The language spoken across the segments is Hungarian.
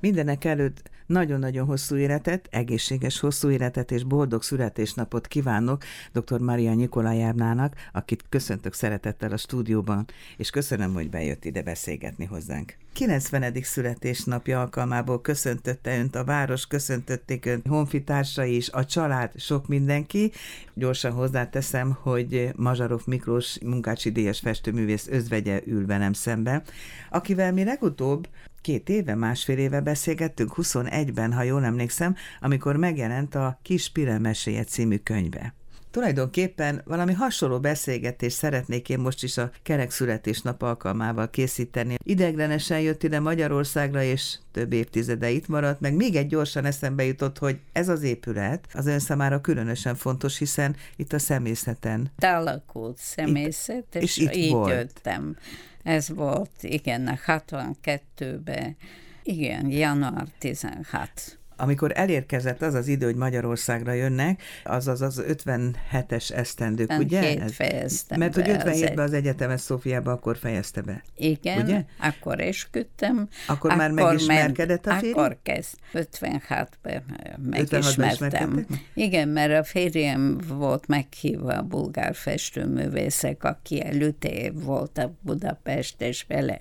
Mindenek előtt nagyon-nagyon hosszú életet, egészséges hosszú életet és boldog születésnapot kívánok dr. Maria Nikolajávnának, akit köszöntök szeretettel a stúdióban, és köszönöm, hogy bejött ide beszélgetni hozzánk. 90. születésnapja alkalmából köszöntötte önt a város, köszöntötték ön honfitársai is, a család, sok mindenki. Gyorsan hozzáteszem, hogy Mazsarov Miklós munkácsi díjas festőművész özvegye ül velem szembe, akivel mi legutóbb két éve, másfél éve beszélgettünk, 21-ben, ha jól emlékszem, amikor megjelent a Kis Pire meséje című könyve. Tulajdonképpen valami hasonló beszélgetést szeretnék én most is a kerek születésnap alkalmával készíteni. Ideglenesen jött ide Magyarországra, és több évtizede itt maradt, meg még egy gyorsan eszembe jutott, hogy ez az épület az ön számára különösen fontos, hiszen itt a személyzeten. Talakult személyzet, itt, és, és itt így volt. jöttem. Ez volt, igen, a 62-ben, igen, január 16 amikor elérkezett az az idő, hogy Magyarországra jönnek, az az az 57-es esztendők, ugye? fejeztem Mert hogy 57-ben az, egyetemet Szófiába akkor fejezte be. Igen, ugye? akkor esküdtem. Akkor, akkor már megismerkedett a férjem? Akkor kezd, 56-ben megismertem. Igen, mert a férjem volt meghívva a bulgár festőművészek, aki előtte volt a Budapest, és vele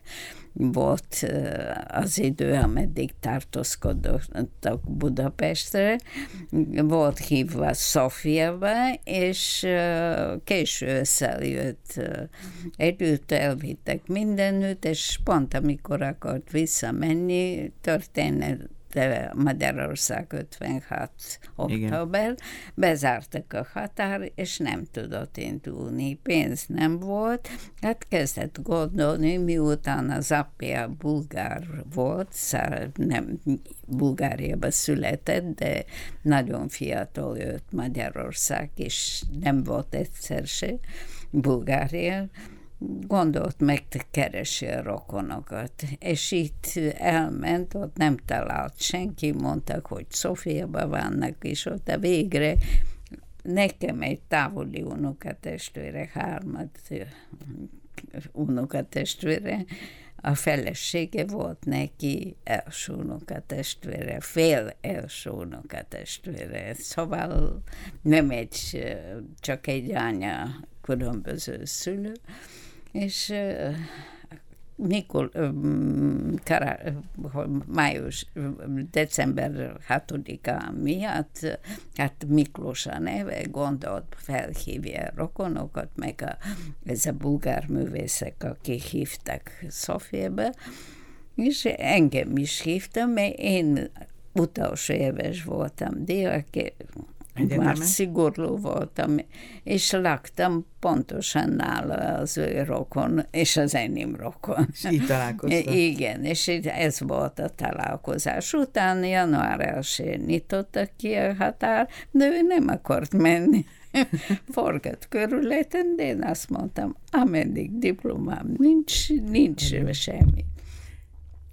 volt az idő, ameddig tartózkodottak Budapestre, volt hívva Szofiába, és késő összel jött együtt, elvittek mindenütt, és pont amikor akart visszamenni, történet de Magyarország 56. október, bezártak a határ, és nem tudott indulni. Pénz nem volt, hát kezdett gondolni, miután az apja bulgár volt, nem Bulgáriába született, de nagyon fiatal jött Magyarország, és nem volt egyszer se Bulgária, gondolt meg, te keresi a rokonokat. És itt elment, ott nem talált senki, mondtak, hogy Szofiában vannak, és ott a végre nekem egy távoli unokatestvére, hármat unokatestvére, a felesége volt neki első unokatestvére, fél első unokatestvére. Szóval nem egy, csak egy anya különböző szülő és mikor, kará, május, december 6-án miatt, hát Miklós a neve, gondolt, felhívja a rokonokat, meg a, ez a bulgár művészek, akik hívtak Szofiába, és engem is hívtam, mert én utolsó éves voltam diák, Egyetemen? Már szigorú voltam, és laktam pontosan nála az ő rokon, és az enyém rokon. És így találkoztam. Igen, és ez volt a találkozás. Utána január 1 nyitottak ki a határ, de ő nem akart menni. Forgat körületen, de én azt mondtam, ameddig diplomám nincs, nincs semmi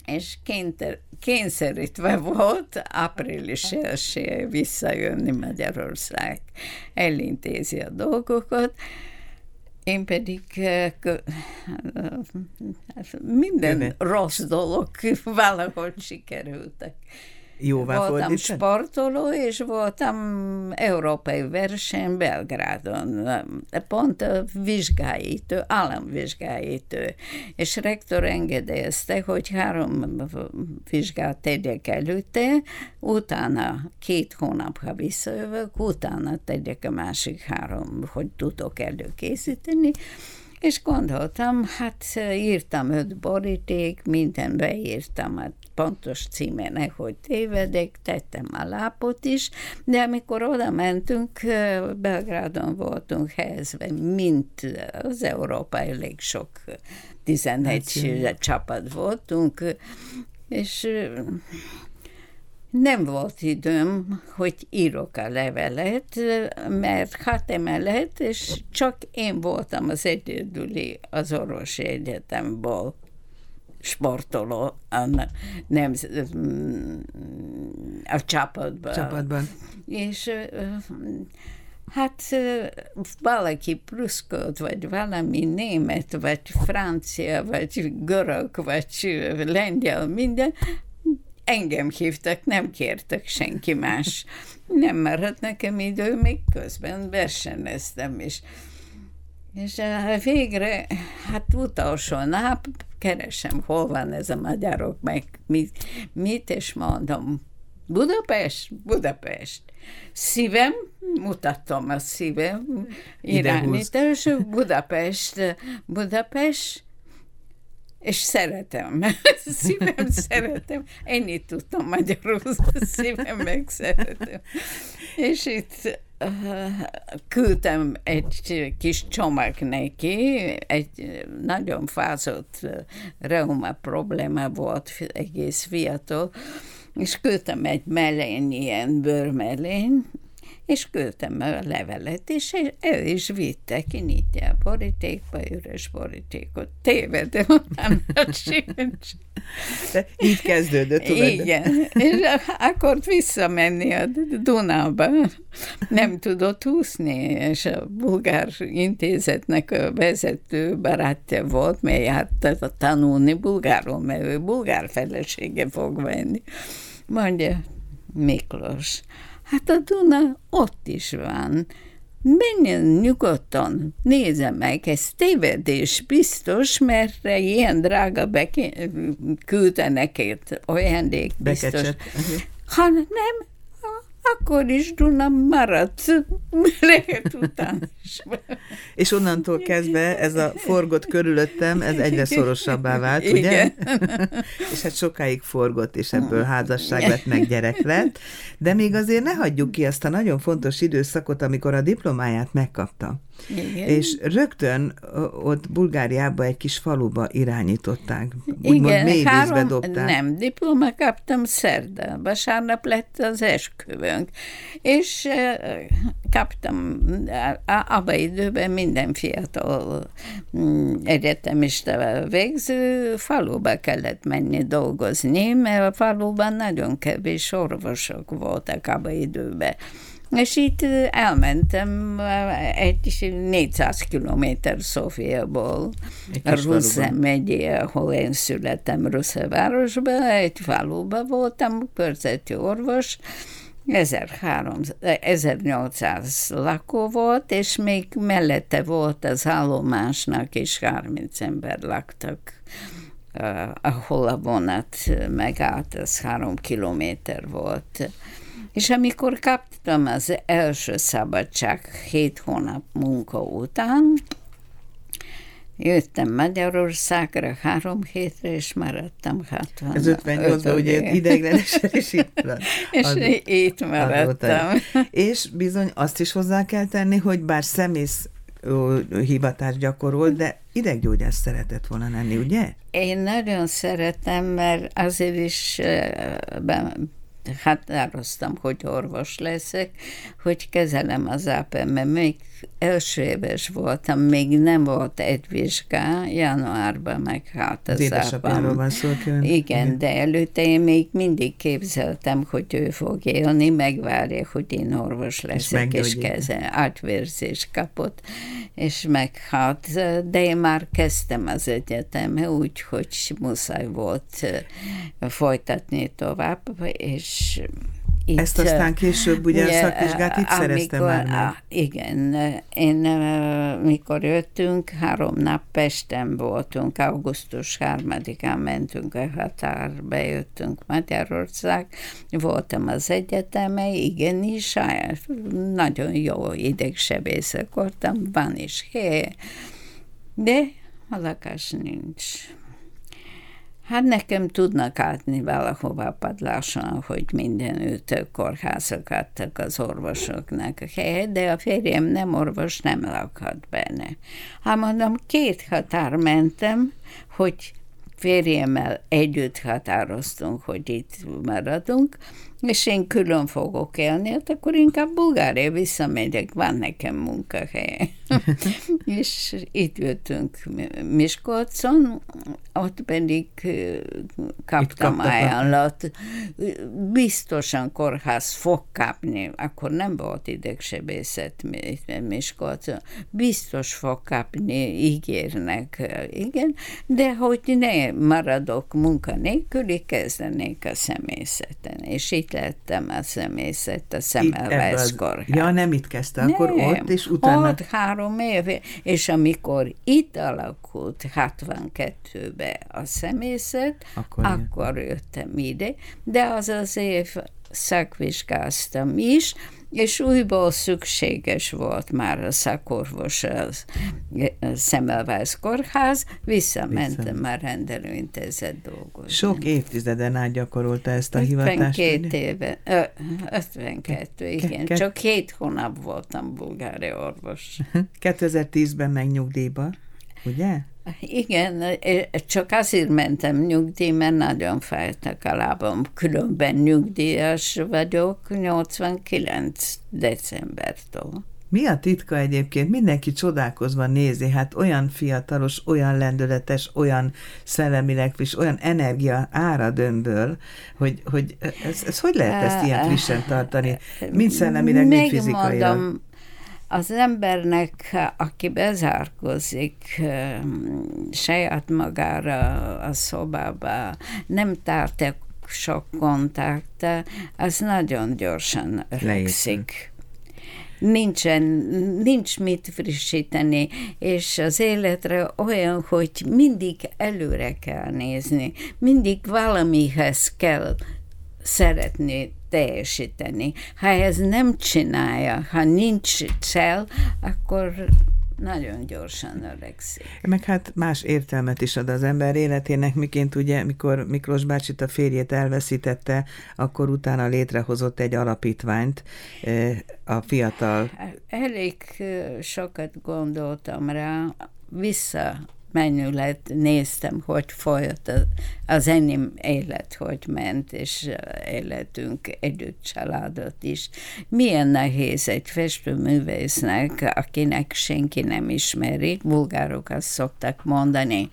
és kényter, kényszerítve volt április első visszajönni Magyarország. Elintézi a dolgokat, én pedig minden rossz dolog valahogy sikerültek. Jóvá voltam fordítani? sportoló, és voltam európai verseny Belgrádon, pont a vizsgáítő, államvizsgáítő, és rektor engedélyezte, hogy három vizsgát tegyek előtte, utána két hónap, ha visszajövök, utána tegyek a másik három, hogy tudok előkészíteni, és gondoltam, hát írtam öt boríték, minden beírtam, hát pontos címe hogy tévedek, tettem a lápot is, de amikor oda mentünk, Belgrádon voltunk helyezve, mint az Európa elég sok 11 hát, csapat voltunk, és nem volt időm, hogy írok a levelet, mert hát emelet, és csak én voltam az egyedüli az orvosi egyetemból sportoló a, nem, a csapatban. csapatban. És hát valaki pluszkolt, vagy valami német, vagy francia, vagy görög, vagy lengyel, minden, engem hívtak, nem kértek senki más. Nem maradt nekem idő, még közben versenyeztem is. És eh, végre, hát utolsó nap keresem, hol van ez a magyarok, meg mit, mit és mondom, Budapest, Budapest. Szívem, mutatom a szívem, irányítás, Budapest, Budapest, és szeretem. Szívem szeretem. Ennyit tudtam magyarul, szívem meg szeretem. És itt küldtem egy kis csomag neki, egy nagyon fázott reuma probléma volt, egész fiatal, és küldtem egy mellény, ilyen bőrmellény, és küldtem a levelet, és el is vitte, kinyitja a borítékba, üres borítékot. Tévedem, utána sincs. De így kezdődött, tudod? Igen, és akkor visszamenni a Dunába. Nem tudott úszni, és a bulgár intézetnek a vezető barátja volt, mely járt tanulni bulgáról, mert ő bulgár felesége fog venni. Mondja, Miklós, Hát a Duna ott is van. Menjen nyugodtan, nézze meg, ez tévedés biztos, mert ilyen drága beké- küldenek ért ajándék biztos. Ha nem, akkor is Duna maradt, lehet után is. És onnantól kezdve ez a forgott körülöttem, ez egyre szorosabbá vált, ugye? Igen. és hát sokáig forgott, és ebből házasság lett, meg gyerek lett. De még azért ne hagyjuk ki azt a nagyon fontos időszakot, amikor a diplomáját megkapta. Igen. És rögtön ott Bulgáriába egy kis faluba irányították. Úgymond mély vízbe dobták. Nem, diploma kaptam szerdán, vasárnap lett az esküvőnk. És kaptam, abban időben minden fiatal mm, egyetemista végző faluba kellett menni dolgozni, mert a faluban nagyon kevés orvosok voltak abban időben. És itt elmentem egy 400 kilométer Szofiából, Rusze megyé, ahol én születtem Rusze városba, egy faluba voltam, körzeti orvos, 1300, 1800 lakó volt, és még mellette volt az állomásnak, és 30 ember laktak, uh, ahol a vonat megállt, az három kilométer volt. És amikor kaptam az első szabadság hét hónap munka után, Jöttem Magyarországra három hétre, és maradtam 60. Ez 58-ban ugye ideiglenesen is itt van. és az, itt maradtam. És bizony azt is hozzá kell tenni, hogy bár szemész hivatást gyakorol, de ideggyógyász szeretett volna lenni, ugye? Én nagyon szeretem, mert azért is határoztam, hogy orvos leszek, hogy kezelem az ápem, mert még első éves voltam, még nem volt egy vizsgá, januárban meghalt az, az van szó, Igen, Igen, de előtte én még mindig képzeltem, hogy ő fog élni, megvárja, hogy én orvos leszek, és, és kezel, átvérzés kapott, és meghalt, de én már kezdtem az egyetem, úgyhogy muszáj volt folytatni tovább, és itt, Ezt aztán később ugye a szakvizsgát itt szerezte már meg. Igen, én mikor jöttünk, három nap Pesten voltunk, augusztus 3-án mentünk a határ, bejöttünk Magyarország, voltam az egyeteme, igenis, nagyon jó idegsebészek voltam, van is hely, de a lakás nincs. Hát nekem tudnak átni valahova padláson, hogy mindenütt kórházak adtak az orvosoknak helyet, de a férjem nem orvos, nem lakhat benne. Hát mondom, két határ mentem, hogy férjemmel együtt határoztunk, hogy itt maradunk, és én külön fogok élni, hát akkor inkább Bulgária visszamegyek, van nekem munkahely. és itt jöttünk Miskolcon, ott pedig kaptam ajánlat. Biztosan kórház fog kapni, akkor nem volt idegsebészet Miskolcon. Biztos fog kapni, ígérnek, igen, de hogy ne maradok munkanélküli, kezdenék a személyzeten. És itt lettem a személyzet a Szemelweis kórház. Ja, nem itt kezdte, akkor nem, ott, és utána... Ott három éve, és amikor itt alakult 62-be a személyzet, akkor, akkor jöttem ide, de az az év szakvizsgáztam is, és újból szükséges volt már a szakorvos a Szemelweis kórház, visszamentem Vissza. már rendelőintézet dolgozni. Sok évtizeden át gyakorolta ezt a 52 hivatást? 52 éve, 52, igen, Ke- csak 7 hónap voltam bulgári orvos. 2010-ben meg nyugdíjba, ugye? Igen, csak azért mentem nyugdíj, mert nagyon fájtak a lábam. Különben nyugdíjas vagyok 89 decembertől. Mi a titka egyébként? Mindenki csodálkozva nézi, hát olyan fiatalos, olyan lendületes, olyan szellemileg friss, olyan energia árad önből, hogy, hogy ez, ez hogy lehet ezt ilyen frissen tartani? Mind szellemileg, mind fizikailag az embernek, aki bezárkozik saját magára a szobába, nem tart sok kontakt, az nagyon gyorsan öregszik. Nincsen, nincs mit frissíteni, és az életre olyan, hogy mindig előre kell nézni, mindig valamihez kell szeretni teljesíteni. Ha ez nem csinálja, ha nincs cél, akkor nagyon gyorsan öregszik. Meg hát más értelmet is ad az ember életének, miként ugye, mikor Miklós bácsit a férjét elveszítette, akkor utána létrehozott egy alapítványt a fiatal. Elég sokat gondoltam rá, vissza menület néztem, hogy folyt az enyém élet, hogy ment, és életünk együtt családot is. Milyen nehéz egy festőművésznek, akinek senki nem ismeri, bulgárok azt szoktak mondani,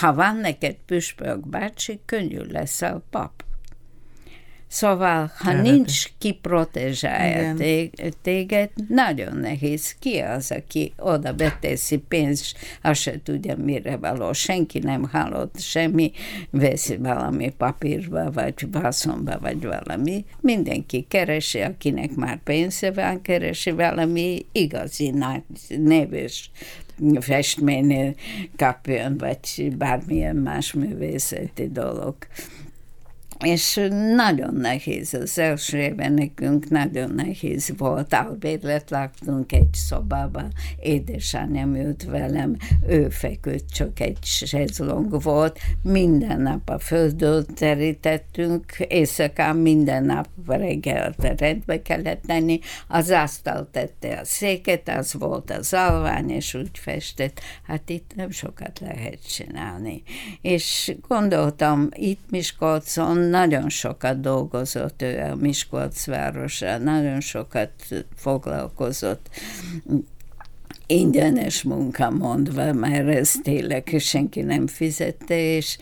ha van neked püspök bácsi, könnyű lesz a pap. Szóval, ha Elvete. nincs ki protezsálja téged, nagyon nehéz. Ki az, aki oda beteszi pénzt, azt se tudja, mire való. Senki nem hallott semmi, veszi valami papírba, vagy vászonba, vagy valami. Mindenki keresi, akinek már pénze van, keresi valami igazi nagy, neves festmény kapjon, vagy bármilyen más művészeti dolog és nagyon nehéz, az első évben nekünk nagyon nehéz volt. Albérlet laktunk egy szobába, édesanyám jött velem, ő feküdt, csak egy sezlong volt, minden nap a földön terítettünk, éjszakán minden nap reggel rendbe kellett tenni, az asztal tette a széket, az volt az alvány, és úgy festett. Hát itt nem sokat lehet csinálni. És gondoltam, itt Miskolcon nagyon sokat dolgozott ő a Miskolc városán, nagyon sokat foglalkozott ingyenes munka mondva, mert ez tényleg senki nem fizette, és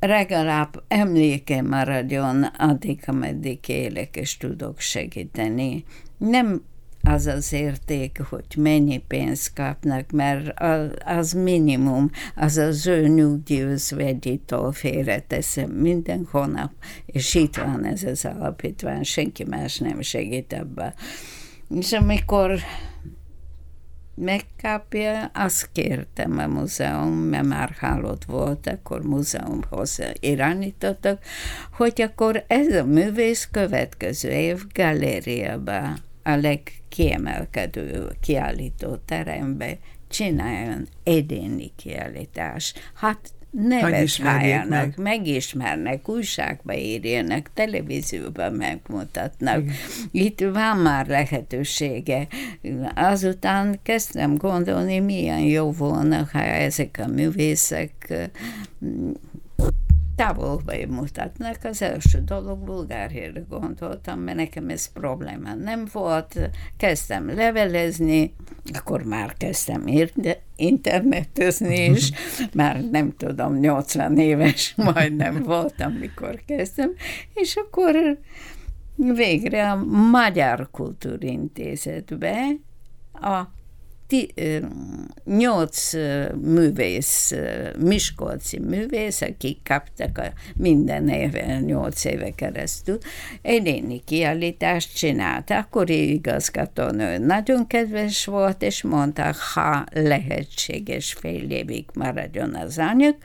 legalább emléke maradjon addig, ameddig élek, és tudok segíteni. Nem az az érték, hogy mennyi pénzt kapnak, mert az minimum, az az ő nyugdíjuzvegyitől félreteszem minden hónap, és itt van ez az alapítvány, senki más nem segít ebbe. És amikor megkapja, azt kértem a múzeum, mert már hálott volt, akkor múzeumhoz irányítottak, hogy akkor ez a művész következő év galériába a legkiemelkedő kiállító terembe csináljon egyéni kiállítás. Hát nevetáljanak, megismernek, újságba írjanak, televízióban megmutatnak. Igen. Itt van már lehetősége. Azután kezdtem gondolni, milyen jó volna, ha ezek a művészek távolba mutatnak. Az első dolog Bulgáriára gondoltam, mert nekem ez probléma nem volt. Kezdtem levelezni, akkor már kezdtem írni, internetezni is, már nem tudom, 80 éves majdnem voltam, mikor kezdtem, és akkor végre a Magyar Kultúrintézetbe a ti, nyolc művész, miskolci művész, akik kaptak a minden éve, nyolc éve keresztül, egyéni kiállítást csinált. Akkor igazgatónő nagyon kedves volt, és mondta, ha lehetséges fél évig maradjon az anyag,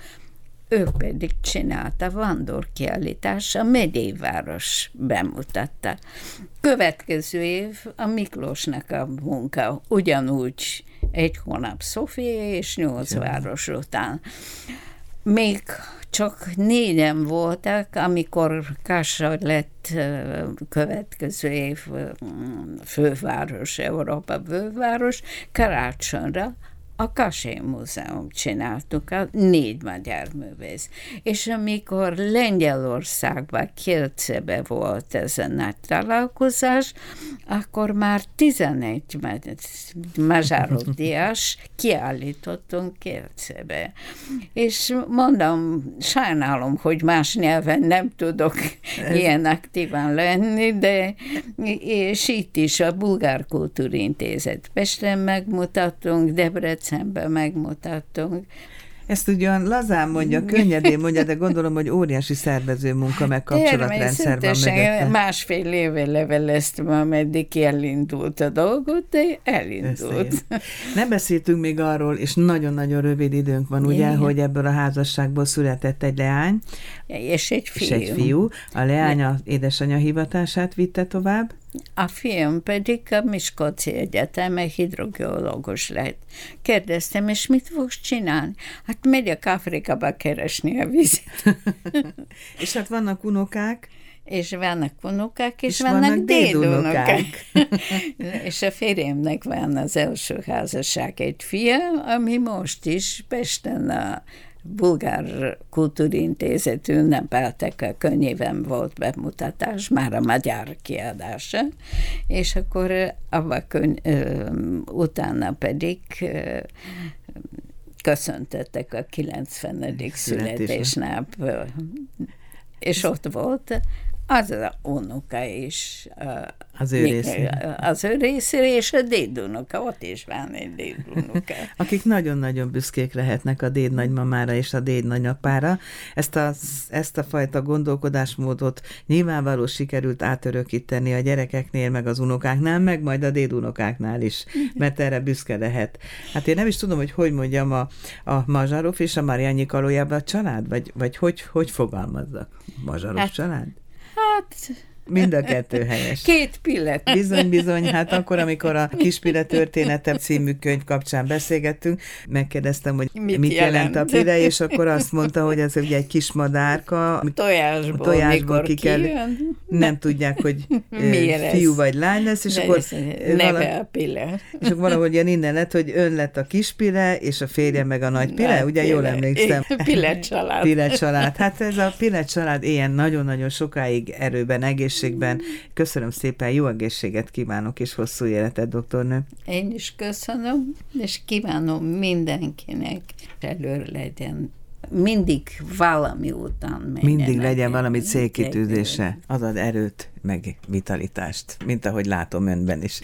ő pedig csinálta vándorkiállítás, a Medéváros bemutatta. Következő év a Miklósnak a munka, ugyanúgy egy hónap Szofia és nyolc város után. Még csak négyen voltak, amikor Kassa lett következő év főváros, Európa főváros, karácsonyra, a Kasé Múzeum csináltuk, a négy magyar művész. És amikor Lengyelországban, Kielcebe volt ez a nagy találkozás, akkor már 11 Mazsárodias kiállítottunk Kielcebe. És mondom, sajnálom, hogy más nyelven nem tudok ilyen aktívan lenni, de és itt is a Bulgár Kultúrintézet Pesten megmutattunk, Debrecen Debrecenben megmutattunk. Ezt ugyan lazán mondja, könnyedén mondja, de gondolom, hogy óriási szervező munka, meg kapcsolatrendszer van mögötte. másfél éve leveleztem, ameddig elindult a dolgot, de elindult. Nem beszéltünk még arról, és nagyon-nagyon rövid időnk van, ugye, Igen. hogy ebből a házasságból született egy leány. És egy fiú. És egy fiú. A leány a édesanyja hivatását vitte tovább. A fiam pedig a Miskolci Egyetemen hidrogeológus lett. Kérdeztem, és mit fogsz csinálni? Hát megyek Afrikába keresni a vizet. és hát vannak unokák? és vannak unokák, és, és vannak, vannak dédunokák. és a férjemnek van az első házasság egy fia, ami most is Pesten a Bulgár Kultúrintézet ünnepeltek, a könyvem volt bemutatás, már a magyar kiadása, és akkor abba könyv, utána pedig köszöntettek a 90. születésnap, és ott volt az a unoka is. Az ő részére. Az ő részére, és a dédunoka, ott is van egy dédunoka. Akik nagyon-nagyon büszkék lehetnek a déd nagymamára és a déd nagyapára. Ezt a, ezt a fajta gondolkodásmódot nyilvánvaló sikerült átörökíteni a gyerekeknél, meg az unokáknál, meg majd a dédunokáknál is, mert erre büszke lehet. Hát én nem is tudom, hogy hogy mondjam a, a Mazsarov és a Mariányi Kalójában a család, vagy, vagy hogy, hogy fogalmazzak? Mazsarov hát, család? Hát Mind a kettő helyes. Két pillet. Bizony, bizony. Hát akkor, amikor a Kispile története című könyv kapcsán beszélgettünk, megkérdeztem, hogy mit, mit jelent? jelent a pile, és akkor azt mondta, hogy ez ugye egy kis madárka. Tojásból, tojásból ki kell, kijön. Nem tudják, hogy fiú ez? vagy lány lesz, és akkor... Neve vala, a pile. És akkor valahogy ilyen innen lett, hogy ön lett a kispile, és a férje meg a nagy nagy ugye pile. jól emlékszem. Pile család. Pile család. Hát ez a pile család ilyen nagyon-nagyon sokáig erőben, egész egészségben. Köszönöm szépen, jó egészséget kívánok, és hosszú életet, doktornő. Én is köszönöm, és kívánom mindenkinek, előre legyen mindig valami után menjen. Mindig legyen valami célkitűzése, az ad erőt, meg vitalitást, mint ahogy látom önben is.